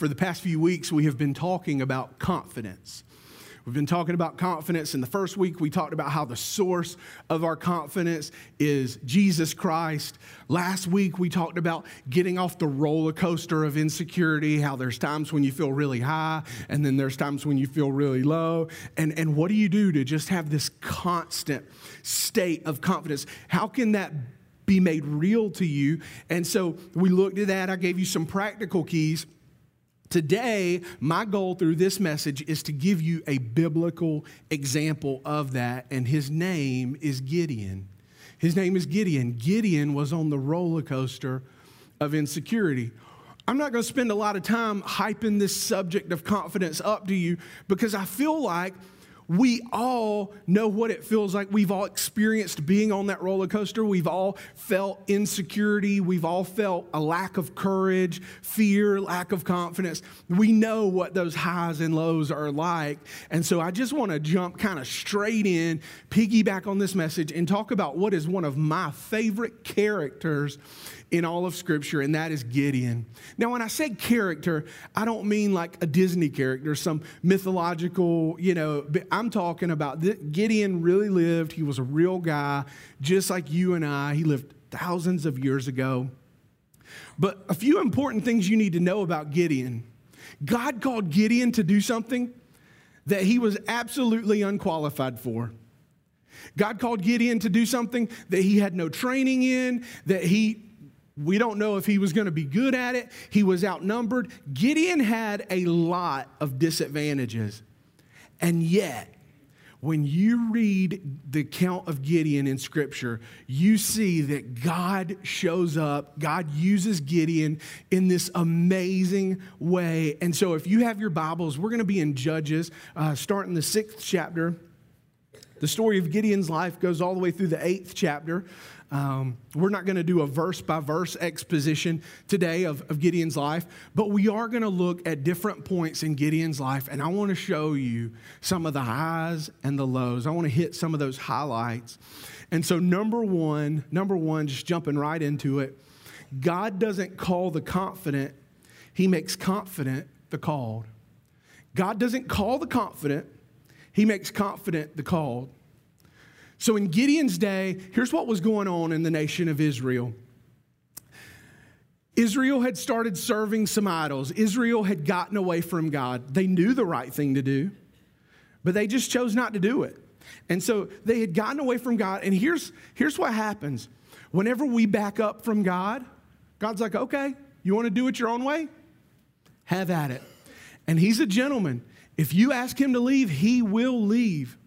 for the past few weeks, we have been talking about confidence. We've been talking about confidence. In the first week, we talked about how the source of our confidence is Jesus Christ. Last week, we talked about getting off the roller coaster of insecurity, how there's times when you feel really high, and then there's times when you feel really low. And, and what do you do to just have this constant state of confidence? How can that be made real to you? And so we looked at that. I gave you some practical keys. Today, my goal through this message is to give you a biblical example of that, and his name is Gideon. His name is Gideon. Gideon was on the roller coaster of insecurity. I'm not going to spend a lot of time hyping this subject of confidence up to you because I feel like we all know what it feels like. We've all experienced being on that roller coaster. We've all felt insecurity. We've all felt a lack of courage, fear, lack of confidence. We know what those highs and lows are like. And so I just want to jump kind of straight in, piggyback on this message, and talk about what is one of my favorite characters in all of Scripture, and that is Gideon. Now, when I say character, I don't mean like a Disney character, some mythological, you know, I'm talking about Gideon really lived. He was a real guy, just like you and I. He lived thousands of years ago. But a few important things you need to know about Gideon God called Gideon to do something that he was absolutely unqualified for. God called Gideon to do something that he had no training in, that he we don't know if he was going to be good at it. He was outnumbered. Gideon had a lot of disadvantages. And yet, when you read the account of Gideon in Scripture, you see that God shows up, God uses Gideon in this amazing way. And so, if you have your Bibles, we're going to be in Judges, uh, starting the sixth chapter. The story of Gideon's life goes all the way through the eighth chapter. Um, we're not going to do a verse by verse exposition today of, of Gideon's life, but we are going to look at different points in Gideon's life, and I want to show you some of the highs and the lows. I want to hit some of those highlights. And so, number one, number one, just jumping right into it, God doesn't call the confident, He makes confident the called. God doesn't call the confident, He makes confident the called. So in Gideon's day, here's what was going on in the nation of Israel. Israel had started serving some idols. Israel had gotten away from God. They knew the right thing to do, but they just chose not to do it. And so they had gotten away from God. And here's, here's what happens whenever we back up from God, God's like, okay, you want to do it your own way? Have at it. And He's a gentleman. If you ask Him to leave, He will leave.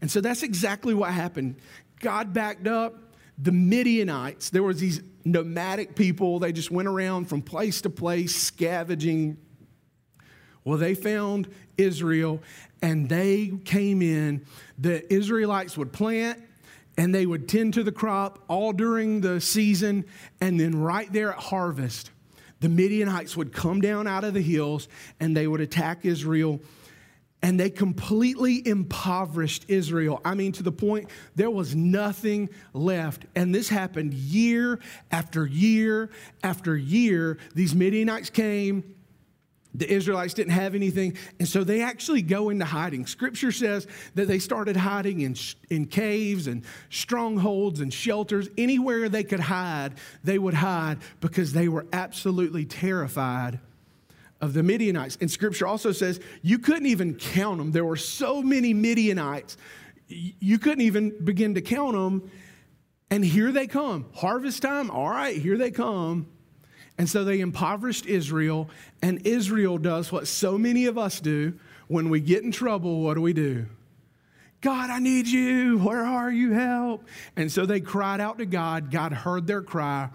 And so that's exactly what happened. God backed up the Midianites. There was these nomadic people. They just went around from place to place scavenging. Well, they found Israel and they came in. The Israelites would plant and they would tend to the crop all during the season. And then, right there at harvest, the Midianites would come down out of the hills and they would attack Israel and they completely impoverished Israel. I mean, to the point there was nothing left. And this happened year after year after year. These Midianites came. The Israelites didn't have anything, and so they actually go into hiding. Scripture says that they started hiding in, in caves and strongholds and shelters. Anywhere they could hide, they would hide because they were absolutely terrified of the Midianites. And scripture also says you couldn't even count them. There were so many Midianites, you couldn't even begin to count them. And here they come. Harvest time, all right, here they come. And so they impoverished Israel, and Israel does what so many of us do. When we get in trouble, what do we do? God, I need you. Where are you? Help. And so they cried out to God. God heard their cry,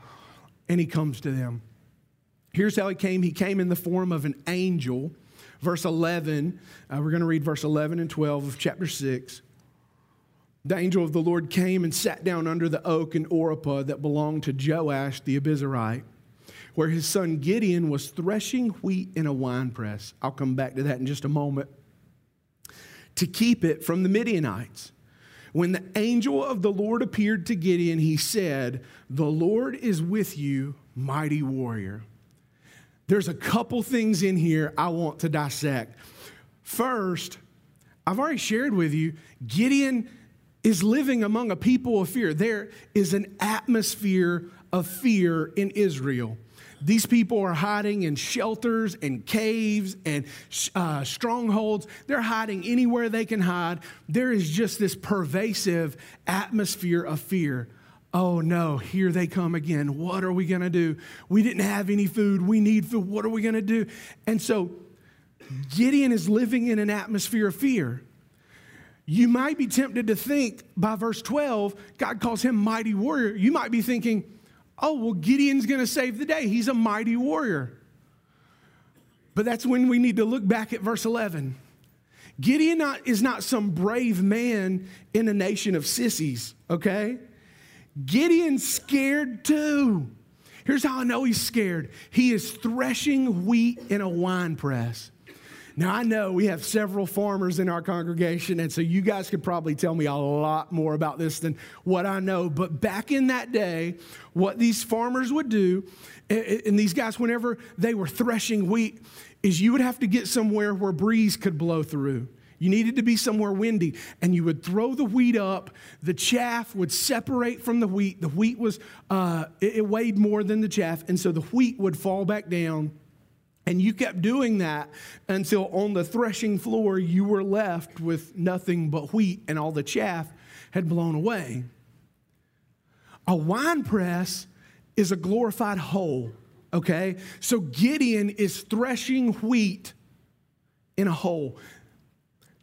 and He comes to them. Here's how he came He came in the form of an angel. Verse 11, uh, we're going to read verse 11 and 12 of chapter 6. The angel of the Lord came and sat down under the oak in Ophrah that belonged to Joash the Abiezrite, where his son Gideon was threshing wheat in a winepress. I'll come back to that in just a moment. To keep it from the Midianites. When the angel of the Lord appeared to Gideon, he said, The Lord is with you, mighty warrior. There's a couple things in here I want to dissect. First, I've already shared with you, Gideon is living among a people of fear. There is an atmosphere of fear in Israel. These people are hiding in shelters and caves and uh, strongholds. They're hiding anywhere they can hide. There is just this pervasive atmosphere of fear. Oh no, here they come again. What are we going to do? We didn't have any food. We need food. What are we going to do? And so Gideon is living in an atmosphere of fear. You might be tempted to think by verse 12, God calls him mighty warrior. You might be thinking, oh, well, Gideon's going to save the day. He's a mighty warrior. But that's when we need to look back at verse 11. Gideon not, is not some brave man in a nation of sissies, okay? Gideon's scared too. Here's how I know he's scared he is threshing wheat in a wine press. Now, I know we have several farmers in our congregation, and so you guys could probably tell me a lot more about this than what I know. But back in that day, what these farmers would do, and these guys, whenever they were threshing wheat, is you would have to get somewhere where breeze could blow through. You needed to be somewhere windy, and you would throw the wheat up. The chaff would separate from the wheat. The wheat was, uh, it, it weighed more than the chaff, and so the wheat would fall back down and you kept doing that until on the threshing floor you were left with nothing but wheat and all the chaff had blown away. A wine press is a glorified hole, okay? So Gideon is threshing wheat in a hole.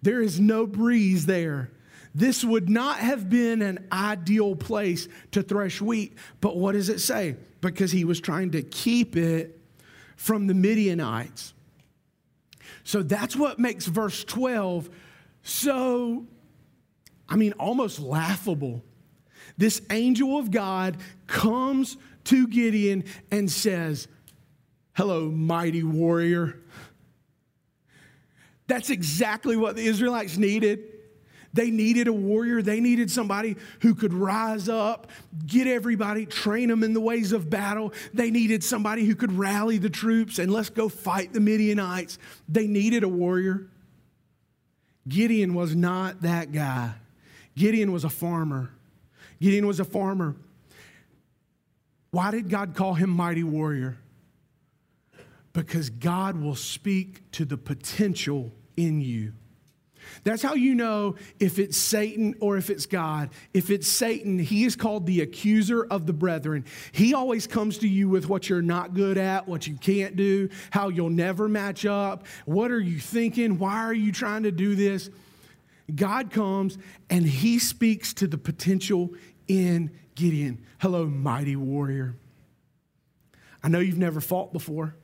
There is no breeze there. This would not have been an ideal place to thresh wheat, but what does it say? Because he was trying to keep it from the Midianites. So that's what makes verse 12 so, I mean, almost laughable. This angel of God comes to Gideon and says, Hello, mighty warrior. That's exactly what the Israelites needed. They needed a warrior. They needed somebody who could rise up, get everybody, train them in the ways of battle. They needed somebody who could rally the troops and let's go fight the Midianites. They needed a warrior. Gideon was not that guy. Gideon was a farmer. Gideon was a farmer. Why did God call him mighty warrior? Because God will speak to the potential in you. That's how you know if it's Satan or if it's God. If it's Satan, he is called the accuser of the brethren. He always comes to you with what you're not good at, what you can't do, how you'll never match up. What are you thinking? Why are you trying to do this? God comes and he speaks to the potential in Gideon. Hello, mighty warrior. I know you've never fought before.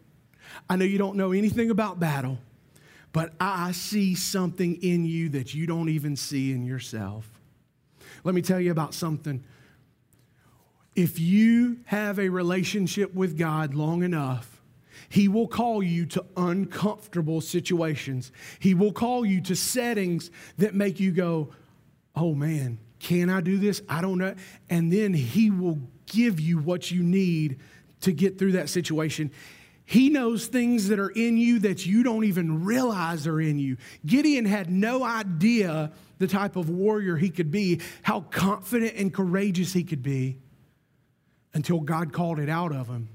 I know you don't know anything about battle but I see something in you that you don't even see in yourself. Let me tell you about something. If you have a relationship with God long enough, He will call you to uncomfortable situations. He will call you to settings that make you go, oh man, can I do this? I don't know. And then He will give you what you need to get through that situation. He knows things that are in you that you don't even realize are in you. Gideon had no idea the type of warrior he could be, how confident and courageous he could be until God called it out of him.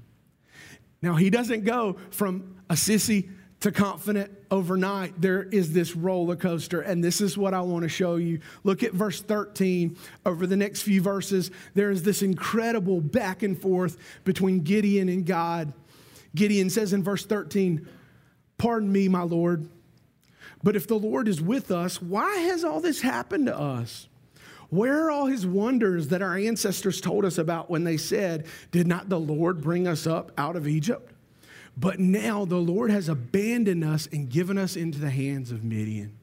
Now, he doesn't go from a sissy to confident overnight. There is this roller coaster, and this is what I want to show you. Look at verse 13. Over the next few verses, there is this incredible back and forth between Gideon and God. Gideon says in verse 13, Pardon me, my Lord, but if the Lord is with us, why has all this happened to us? Where are all his wonders that our ancestors told us about when they said, Did not the Lord bring us up out of Egypt? But now the Lord has abandoned us and given us into the hands of Midian.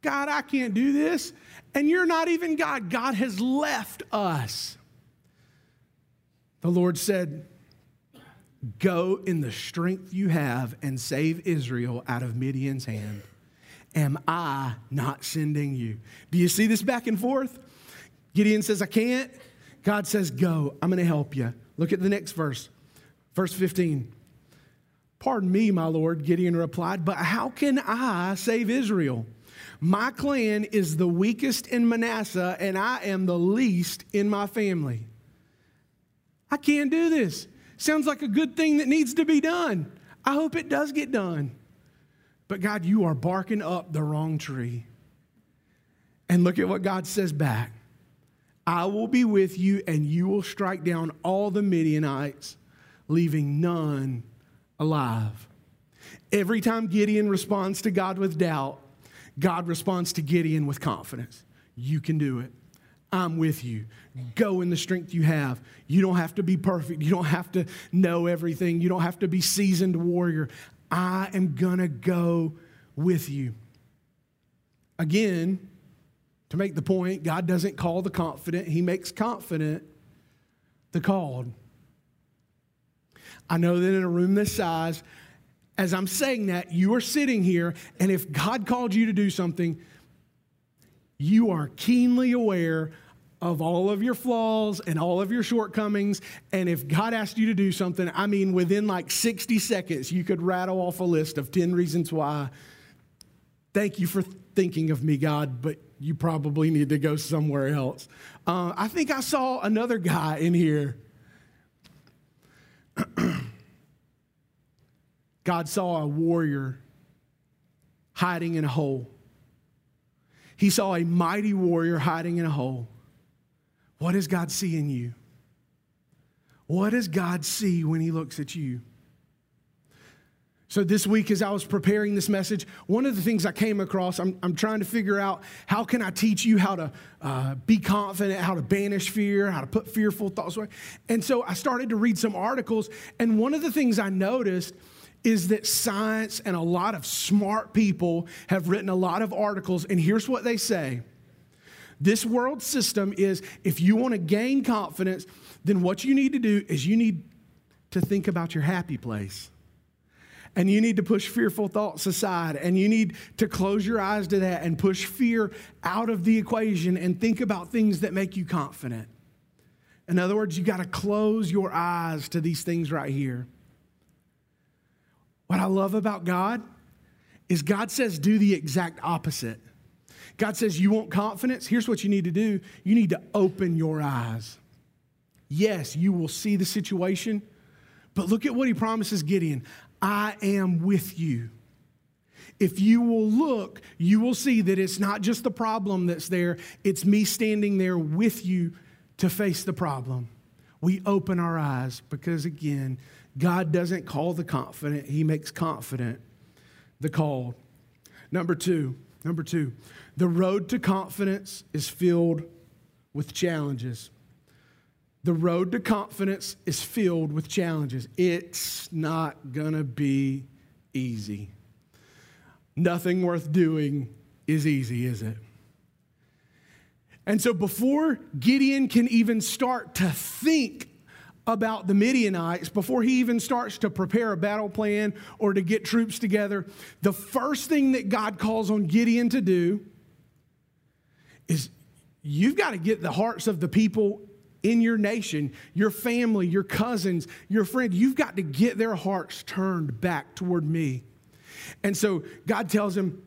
God, I can't do this. And you're not even God. God has left us. The Lord said, Go in the strength you have and save Israel out of Midian's hand. Am I not sending you? Do you see this back and forth? Gideon says, I can't. God says, Go, I'm going to help you. Look at the next verse, verse 15. Pardon me, my Lord, Gideon replied, but how can I save Israel? My clan is the weakest in Manasseh, and I am the least in my family. I can't do this. Sounds like a good thing that needs to be done. I hope it does get done. But God, you are barking up the wrong tree. And look at what God says back I will be with you, and you will strike down all the Midianites, leaving none alive. Every time Gideon responds to God with doubt, God responds to Gideon with confidence. You can do it. I'm with you. Go in the strength you have. You don't have to be perfect. You don't have to know everything. You don't have to be seasoned warrior. I am going to go with you. Again, to make the point, God doesn't call the confident, He makes confident the called. I know that in a room this size, as I'm saying that, you are sitting here, and if God called you to do something, you are keenly aware of all of your flaws and all of your shortcomings. And if God asked you to do something, I mean, within like 60 seconds, you could rattle off a list of 10 reasons why. Thank you for thinking of me, God, but you probably need to go somewhere else. Uh, I think I saw another guy in here. God saw a warrior hiding in a hole. He saw a mighty warrior hiding in a hole. What does God see in you? What does God see when He looks at you? So, this week, as I was preparing this message, one of the things I came across, I'm, I'm trying to figure out how can I teach you how to uh, be confident, how to banish fear, how to put fearful thoughts away. And so I started to read some articles, and one of the things I noticed is that science and a lot of smart people have written a lot of articles, and here's what they say. This world system is if you want to gain confidence, then what you need to do is you need to think about your happy place. And you need to push fearful thoughts aside. And you need to close your eyes to that and push fear out of the equation and think about things that make you confident. In other words, you got to close your eyes to these things right here. What I love about God is God says do the exact opposite. God says, You want confidence? Here's what you need to do you need to open your eyes. Yes, you will see the situation, but look at what he promises Gideon I am with you. If you will look, you will see that it's not just the problem that's there, it's me standing there with you to face the problem. We open our eyes because, again, God doesn't call the confident, He makes confident the called. Number two, number two, the road to confidence is filled with challenges. The road to confidence is filled with challenges. It's not to be easy. Nothing worth doing is easy, is it? And so, before Gideon can even start to think about the Midianites, before he even starts to prepare a battle plan or to get troops together, the first thing that God calls on Gideon to do is you've got to get the hearts of the people in your nation, your family, your cousins, your friend, you've got to get their hearts turned back toward me. And so God tells him,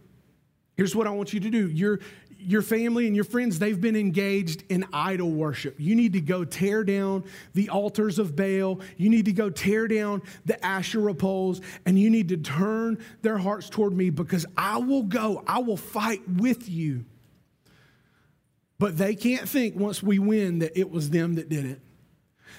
Here's what I want you to do. Your, your family and your friends, they've been engaged in idol worship. You need to go tear down the altars of Baal. You need to go tear down the Asherah poles, and you need to turn their hearts toward me because I will go, I will fight with you. But they can't think once we win that it was them that did it.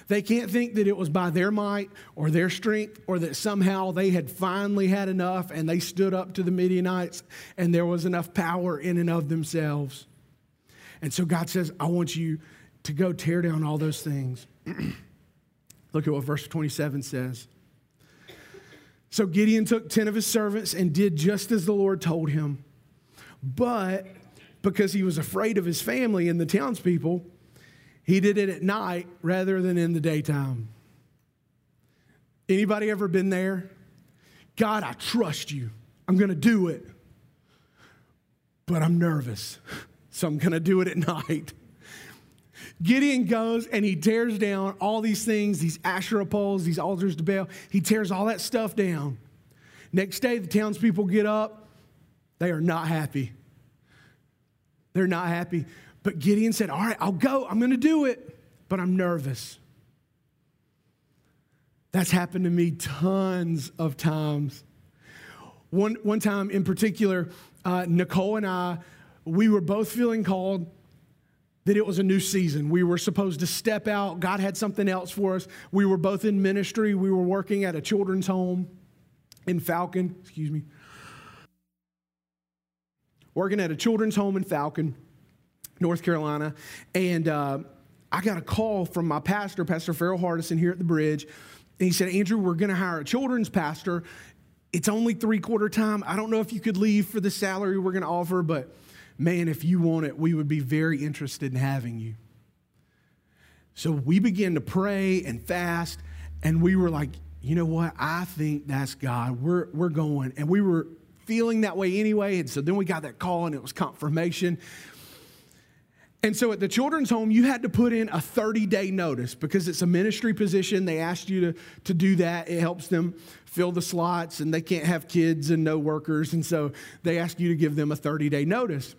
They can't think that it was by their might or their strength or that somehow they had finally had enough and they stood up to the Midianites and there was enough power in and of themselves. And so God says, I want you to go tear down all those things. Look at what verse 27 says. So Gideon took 10 of his servants and did just as the Lord told him. But because he was afraid of his family and the townspeople, he did it at night rather than in the daytime. Anybody ever been there? God, I trust you. I'm going to do it. But I'm nervous, so I'm going to do it at night. Gideon goes and he tears down all these things, these Asherah poles, these altars to Baal. He tears all that stuff down. Next day, the townspeople get up. They are not happy. They're not happy. But Gideon said, All right, I'll go. I'm going to do it, but I'm nervous. That's happened to me tons of times. One, one time in particular, uh, Nicole and I, we were both feeling called that it was a new season. We were supposed to step out. God had something else for us. We were both in ministry. We were working at a children's home in Falcon, excuse me. Working at a children's home in Falcon, North Carolina. And uh, I got a call from my pastor, Pastor Farrell Hardison, here at the bridge. And he said, Andrew, we're going to hire a children's pastor. It's only three quarter time. I don't know if you could leave for the salary we're going to offer, but man, if you want it, we would be very interested in having you. So we began to pray and fast, and we were like, you know what? I think that's God. We're, we're going. And we were feeling that way anyway. And so then we got that call, and it was confirmation. And so at the children's home, you had to put in a 30 day notice because it's a ministry position. They asked you to, to do that. It helps them fill the slots, and they can't have kids and no workers. And so they ask you to give them a 30 day notice.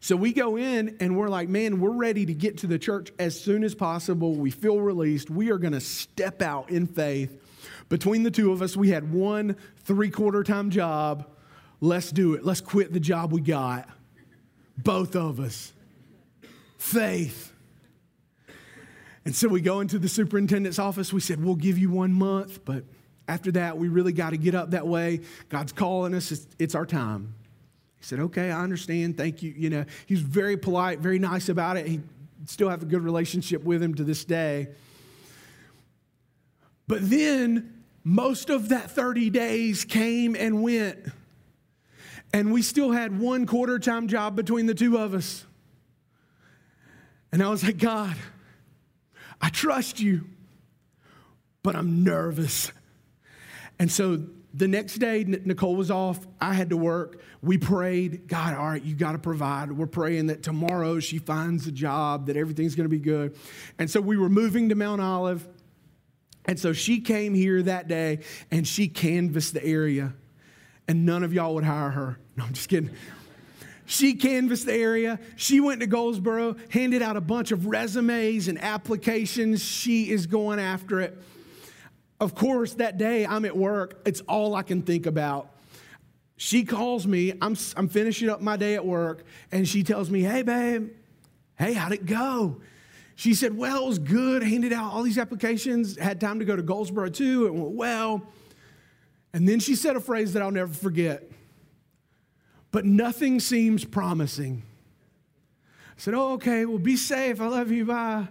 So we go in and we're like, man, we're ready to get to the church as soon as possible. We feel released. We are going to step out in faith. Between the two of us, we had one three quarter time job. Let's do it. Let's quit the job we got. Both of us. Faith. And so we go into the superintendent's office. We said, we'll give you one month, but after that, we really got to get up that way. God's calling us, it's, it's our time. He said, Okay, I understand. Thank you. You know, he's very polite, very nice about it. He still have a good relationship with him to this day. But then most of that 30 days came and went. And we still had one quarter time job between the two of us. And I was like, God, I trust you, but I'm nervous. And so the next day, Nicole was off. I had to work. We prayed, God, all right, you got to provide. We're praying that tomorrow she finds a job, that everything's going to be good. And so we were moving to Mount Olive. And so she came here that day and she canvassed the area. And none of y'all would hire her. No, I'm just kidding. She canvassed the area. She went to Goldsboro, handed out a bunch of resumes and applications. She is going after it. Of course, that day I'm at work, it's all I can think about. She calls me, I'm, I'm finishing up my day at work, and she tells me, Hey, babe, hey, how'd it go? She said, Well, it was good. I handed out all these applications, had time to go to Goldsboro too. It went well. And then she said a phrase that I'll never forget. But nothing seems promising. I said, Oh, okay, well, be safe. I love you. Bye.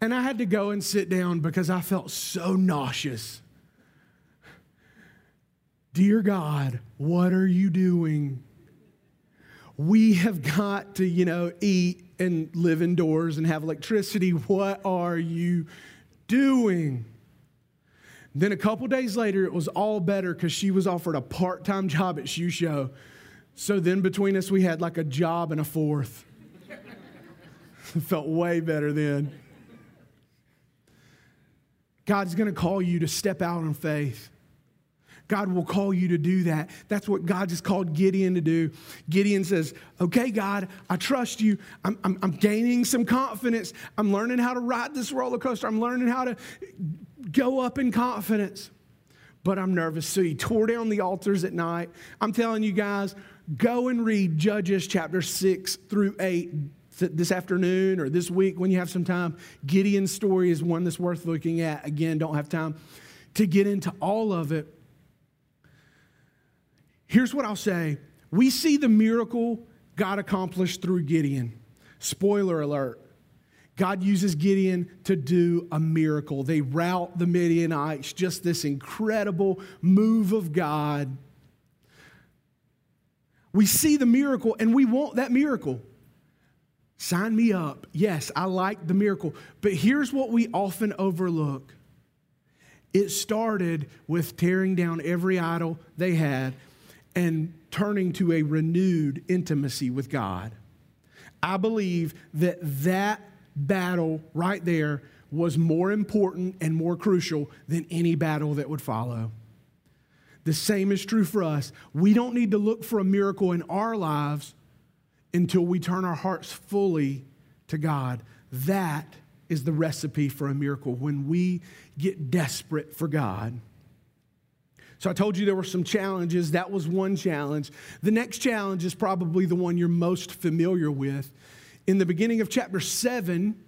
And I had to go and sit down because I felt so nauseous. Dear God, what are you doing? We have got to, you know, eat and live indoors and have electricity. What are you doing? Then a couple days later, it was all better because she was offered a part time job at Shoe Show. So then between us, we had like a job and a fourth. felt way better then. God's going to call you to step out in faith. God will call you to do that. That's what God just called Gideon to do. Gideon says, Okay, God, I trust you. I'm, I'm, I'm, gaining some confidence. I'm learning how to ride this roller coaster. I'm learning how to go up in confidence. But I'm nervous. So he tore down the altars at night. I'm telling you guys, go and read Judges chapter 6 through 8 this afternoon or this week when you have some time. Gideon's story is one that's worth looking at. Again, don't have time to get into all of it. Here's what I'll say we see the miracle God accomplished through Gideon. Spoiler alert. God uses Gideon to do a miracle. They rout the Midianites, just this incredible move of God. We see the miracle and we want that miracle. Sign me up. Yes, I like the miracle. But here's what we often overlook it started with tearing down every idol they had and turning to a renewed intimacy with God. I believe that that battle right there was more important and more crucial than any battle that would follow. The same is true for us. We don't need to look for a miracle in our lives until we turn our hearts fully to God. That is the recipe for a miracle when we get desperate for God. So I told you there were some challenges. That was one challenge. The next challenge is probably the one you're most familiar with. In the beginning of chapter 7,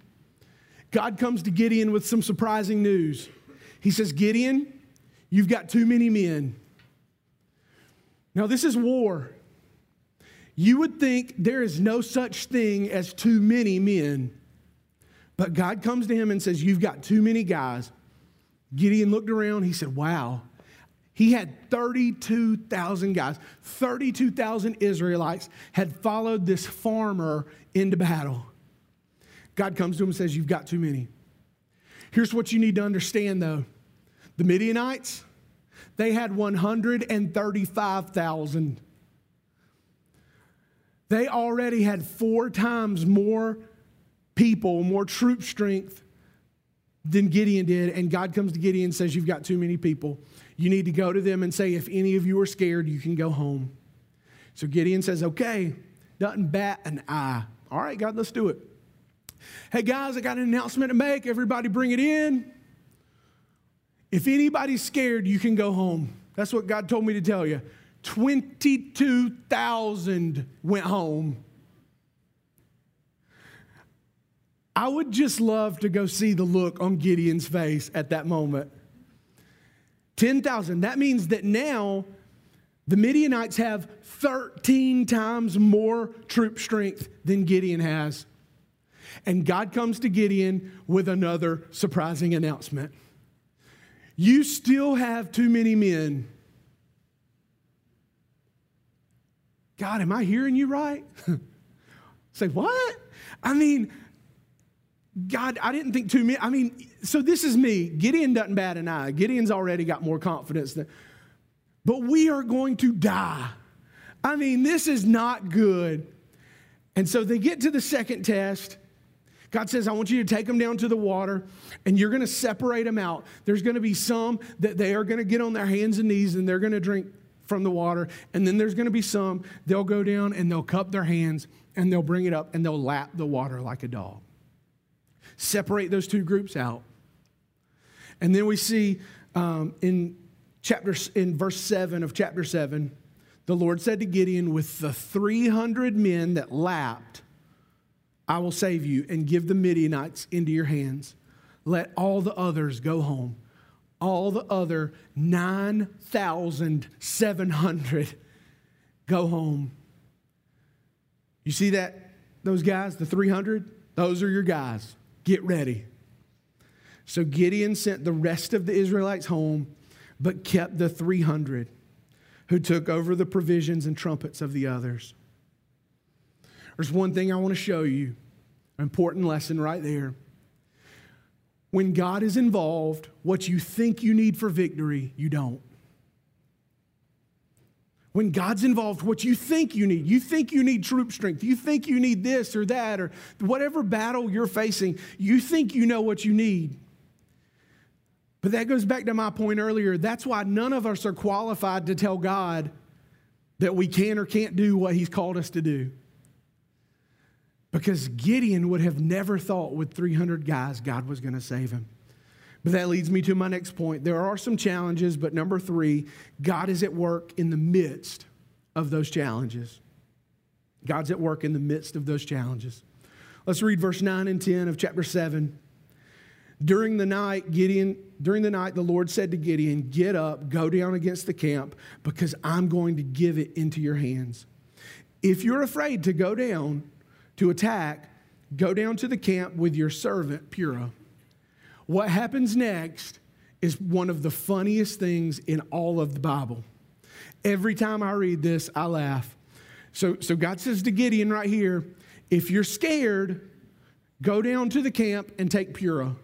God comes to Gideon with some surprising news. He says, Gideon, you've got too many men. Now, this is war. You would think there is no such thing as too many men. But God comes to him and says, You've got too many guys. Gideon looked around. He said, Wow. He had 32,000 guys. 32,000 Israelites had followed this farmer into battle. God comes to him and says, You've got too many. Here's what you need to understand though the Midianites, they had 135,000. They already had four times more people, more troop strength than Gideon did. And God comes to Gideon and says, You've got too many people. You need to go to them and say, If any of you are scared, you can go home. So Gideon says, Okay, doesn't bat an eye. All right, God, let's do it. Hey, guys, I got an announcement to make. Everybody bring it in. If anybody's scared, you can go home. That's what God told me to tell you. 22,000 went home. I would just love to go see the look on Gideon's face at that moment. 10,000. That means that now the Midianites have 13 times more troop strength than Gideon has. And God comes to Gideon with another surprising announcement. You still have too many men. God, am I hearing you right? Say, what? I mean, God, I didn't think too many. I mean, so this is me. Gideon doesn't bat an eye. Gideon's already got more confidence than, but we are going to die. I mean, this is not good. And so they get to the second test. God says, I want you to take them down to the water and you're going to separate them out. There's going to be some that they are going to get on their hands and knees and they're going to drink from the water. And then there's going to be some, they'll go down and they'll cup their hands and they'll bring it up and they'll lap the water like a dog. Separate those two groups out. And then we see um, in chapter in verse 7 of chapter 7, the Lord said to Gideon, With the 300 men that lapped, I will save you and give the Midianites into your hands. Let all the others go home. All the other 9,700 go home. You see that? Those guys, the 300? Those are your guys. Get ready. So Gideon sent the rest of the Israelites home, but kept the 300 who took over the provisions and trumpets of the others. There's one thing I want to show you, an important lesson right there. When God is involved, what you think you need for victory, you don't. When God's involved, what you think you need, you think you need troop strength, you think you need this or that, or whatever battle you're facing, you think you know what you need. But that goes back to my point earlier. That's why none of us are qualified to tell God that we can or can't do what He's called us to do. Because Gideon would have never thought with 300 guys God was going to save him. But that leads me to my next point. There are some challenges, but number three, God is at work in the midst of those challenges. God's at work in the midst of those challenges. Let's read verse 9 and 10 of chapter 7. During the night, Gideon, during the night, the Lord said to Gideon, Get up, go down against the camp, because I'm going to give it into your hands. If you're afraid to go down, to attack, go down to the camp with your servant, Purah. What happens next is one of the funniest things in all of the Bible. Every time I read this, I laugh. So, so God says to Gideon right here if you're scared, go down to the camp and take Purah.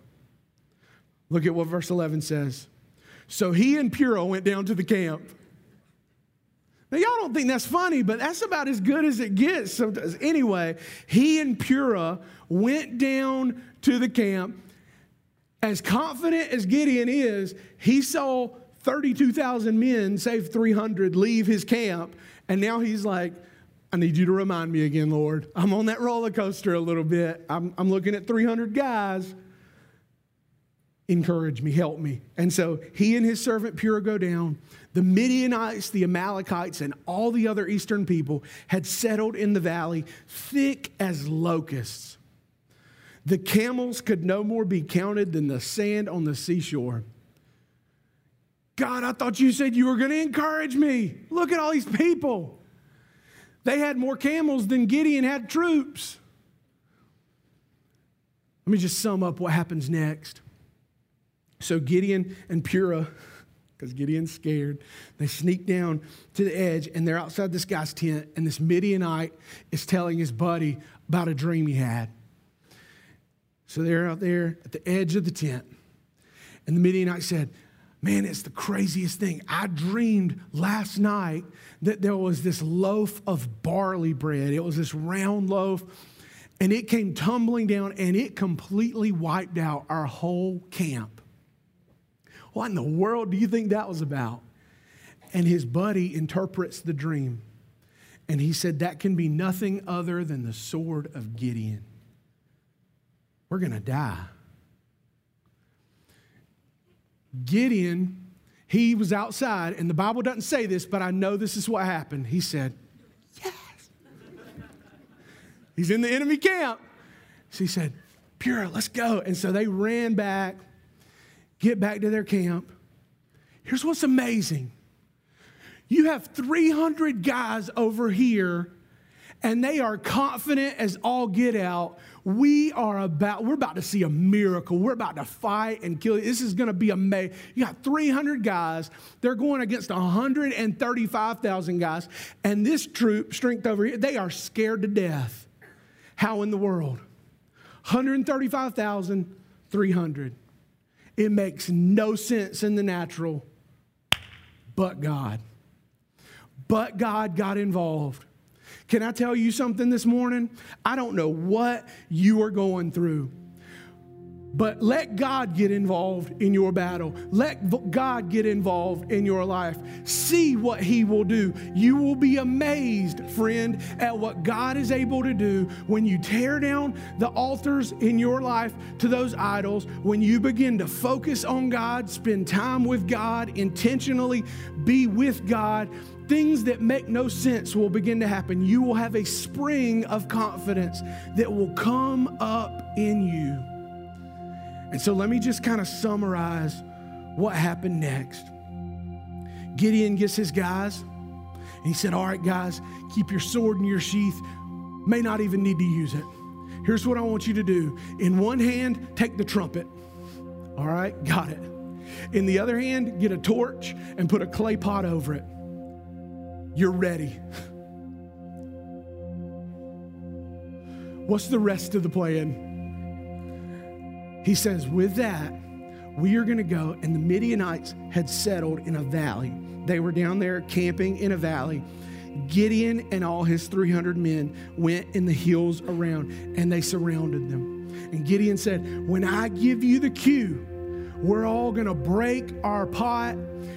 Look at what verse 11 says. So he and Purah went down to the camp. Now, y'all don't think that's funny, but that's about as good as it gets sometimes. Anyway, he and Purah went down to the camp. As confident as Gideon is, he saw 32,000 men, save 300, leave his camp. And now he's like, I need you to remind me again, Lord. I'm on that roller coaster a little bit. I'm, I'm looking at 300 guys. Encourage me, help me. And so he and his servant Purah go down. The Midianites, the Amalekites, and all the other eastern people had settled in the valley, thick as locusts. The camels could no more be counted than the sand on the seashore. God, I thought you said you were going to encourage me. Look at all these people. They had more camels than Gideon had troops. Let me just sum up what happens next. So Gideon and Purah, because Gideon's scared, they sneak down to the edge and they're outside this guy's tent, and this Midianite is telling his buddy about a dream he had. So they're out there at the edge of the tent. And the Midianite said, Man, it's the craziest thing. I dreamed last night that there was this loaf of barley bread. It was this round loaf, and it came tumbling down and it completely wiped out our whole camp. What in the world do you think that was about? And his buddy interprets the dream. And he said, That can be nothing other than the sword of Gideon. We're going to die. Gideon, he was outside, and the Bible doesn't say this, but I know this is what happened. He said, Yes. He's in the enemy camp. So he said, Purah, let's go. And so they ran back, get back to their camp. Here's what's amazing you have 300 guys over here, and they are confident as all get out we are about, we're about to see a miracle. We're about to fight and kill. This is going to be amazing. You got 300 guys. They're going against 135,000 guys. And this troop, strength over here, they are scared to death. How in the world? 135,300. It makes no sense in the natural, but God. But God got involved. Can I tell you something this morning? I don't know what you are going through. But let God get involved in your battle. Let God get involved in your life. See what He will do. You will be amazed, friend, at what God is able to do when you tear down the altars in your life to those idols, when you begin to focus on God, spend time with God, intentionally be with God things that make no sense will begin to happen. You will have a spring of confidence that will come up in you. And so let me just kind of summarize what happened next. Gideon gets his guys, and he said, All right, guys, keep your sword in your sheath. May not even need to use it. Here's what I want you to do in one hand, take the trumpet. All right, got it. In the other hand, get a torch and put a clay pot over it you're ready. What's the rest of the plan? He says, with that, we are going to go. And the Midianites had settled in a valley. They were down there camping in a valley. Gideon and all his 300 men went in the hills around and they surrounded them. And Gideon said, When I give you the cue, we're all going to break our pot.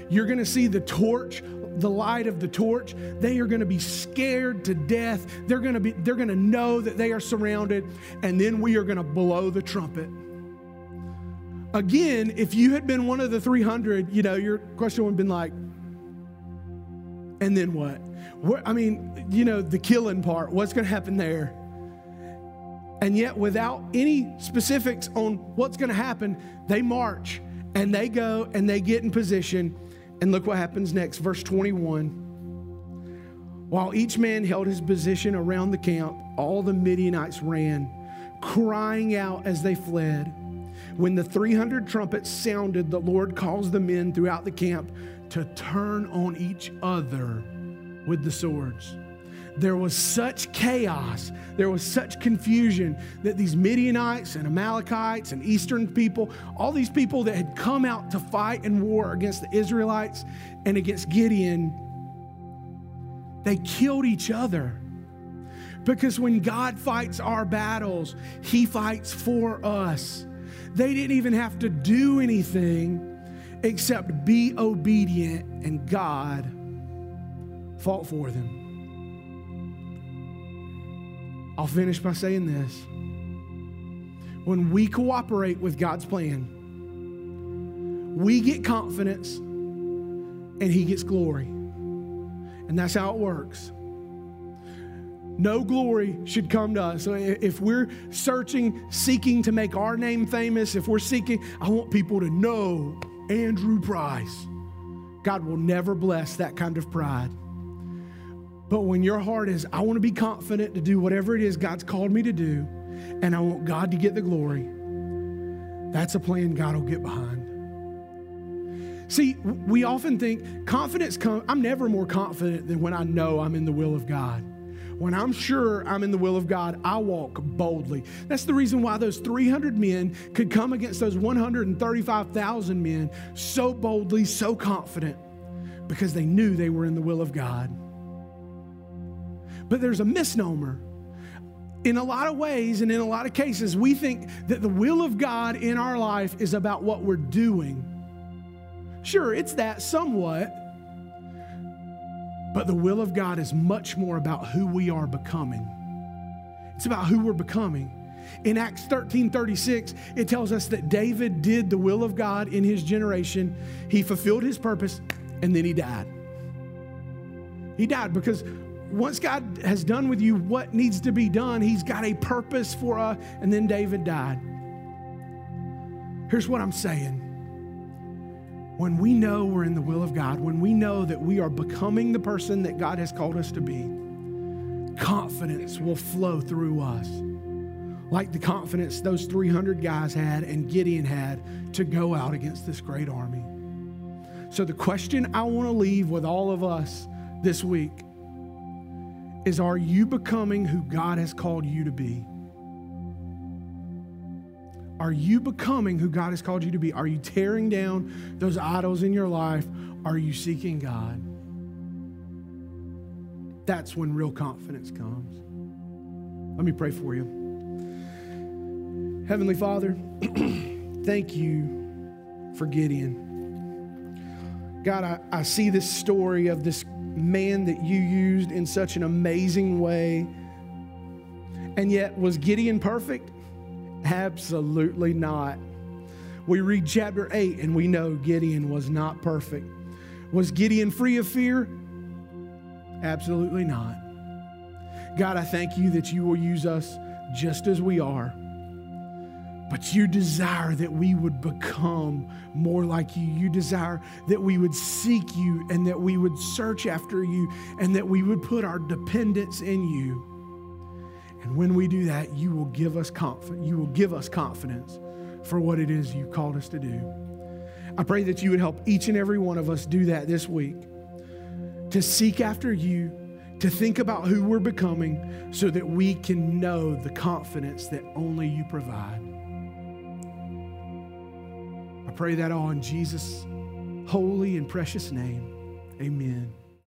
You're going to see the torch the light of the torch, they are going to be scared to death. They're going to be they're going to know that they are surrounded and then we are going to blow the trumpet. Again, if you had been one of the 300, you know, your question would have been like and then what? I mean, you know, the killing part, what's going to happen there? And yet, without any specifics on what's going to happen, they march and they go and they get in position and look what happens next, verse 21. While each man held his position around the camp, all the Midianites ran, crying out as they fled. When the 300 trumpets sounded, the Lord caused the men throughout the camp to turn on each other with the swords there was such chaos, there was such confusion that these Midianites and Amalekites and Eastern people, all these people that had come out to fight in war against the Israelites and against Gideon, they killed each other. Because when God fights our battles, He fights for us. They didn't even have to do anything except be obedient, and God fought for them. I'll finish by saying this. When we cooperate with God's plan, we get confidence and He gets glory. And that's how it works. No glory should come to us. If we're searching, seeking to make our name famous, if we're seeking, I want people to know Andrew Price. God will never bless that kind of pride. But when your heart is, I want to be confident to do whatever it is God's called me to do, and I want God to get the glory, that's a plan God will get behind. See, we often think confidence comes, I'm never more confident than when I know I'm in the will of God. When I'm sure I'm in the will of God, I walk boldly. That's the reason why those 300 men could come against those 135,000 men so boldly, so confident, because they knew they were in the will of God. But there's a misnomer. In a lot of ways and in a lot of cases, we think that the will of God in our life is about what we're doing. Sure, it's that somewhat. But the will of God is much more about who we are becoming. It's about who we're becoming. In Acts 13 36, it tells us that David did the will of God in his generation. He fulfilled his purpose and then he died. He died because once God has done with you what needs to be done, He's got a purpose for us. And then David died. Here's what I'm saying. When we know we're in the will of God, when we know that we are becoming the person that God has called us to be, confidence will flow through us. Like the confidence those 300 guys had and Gideon had to go out against this great army. So, the question I want to leave with all of us this week is Are you becoming who God has called you to be? Are you becoming who God has called you to be? Are you tearing down those idols in your life? Are you seeking God? That's when real confidence comes. Let me pray for you. Heavenly Father, thank you for Gideon. God, I, I see this story of this man that you used in such an amazing way. And yet, was Gideon perfect? Absolutely not. We read chapter 8 and we know Gideon was not perfect. Was Gideon free of fear? Absolutely not. God, I thank you that you will use us just as we are. But you desire that we would become more like you. You desire that we would seek you and that we would search after you and that we would put our dependence in you. And when we do that, you will give us confidence. You will give us confidence for what it is you called us to do. I pray that you would help each and every one of us do that this week. To seek after you, to think about who we're becoming so that we can know the confidence that only you provide I pray that all in Jesus' holy and precious name. Amen.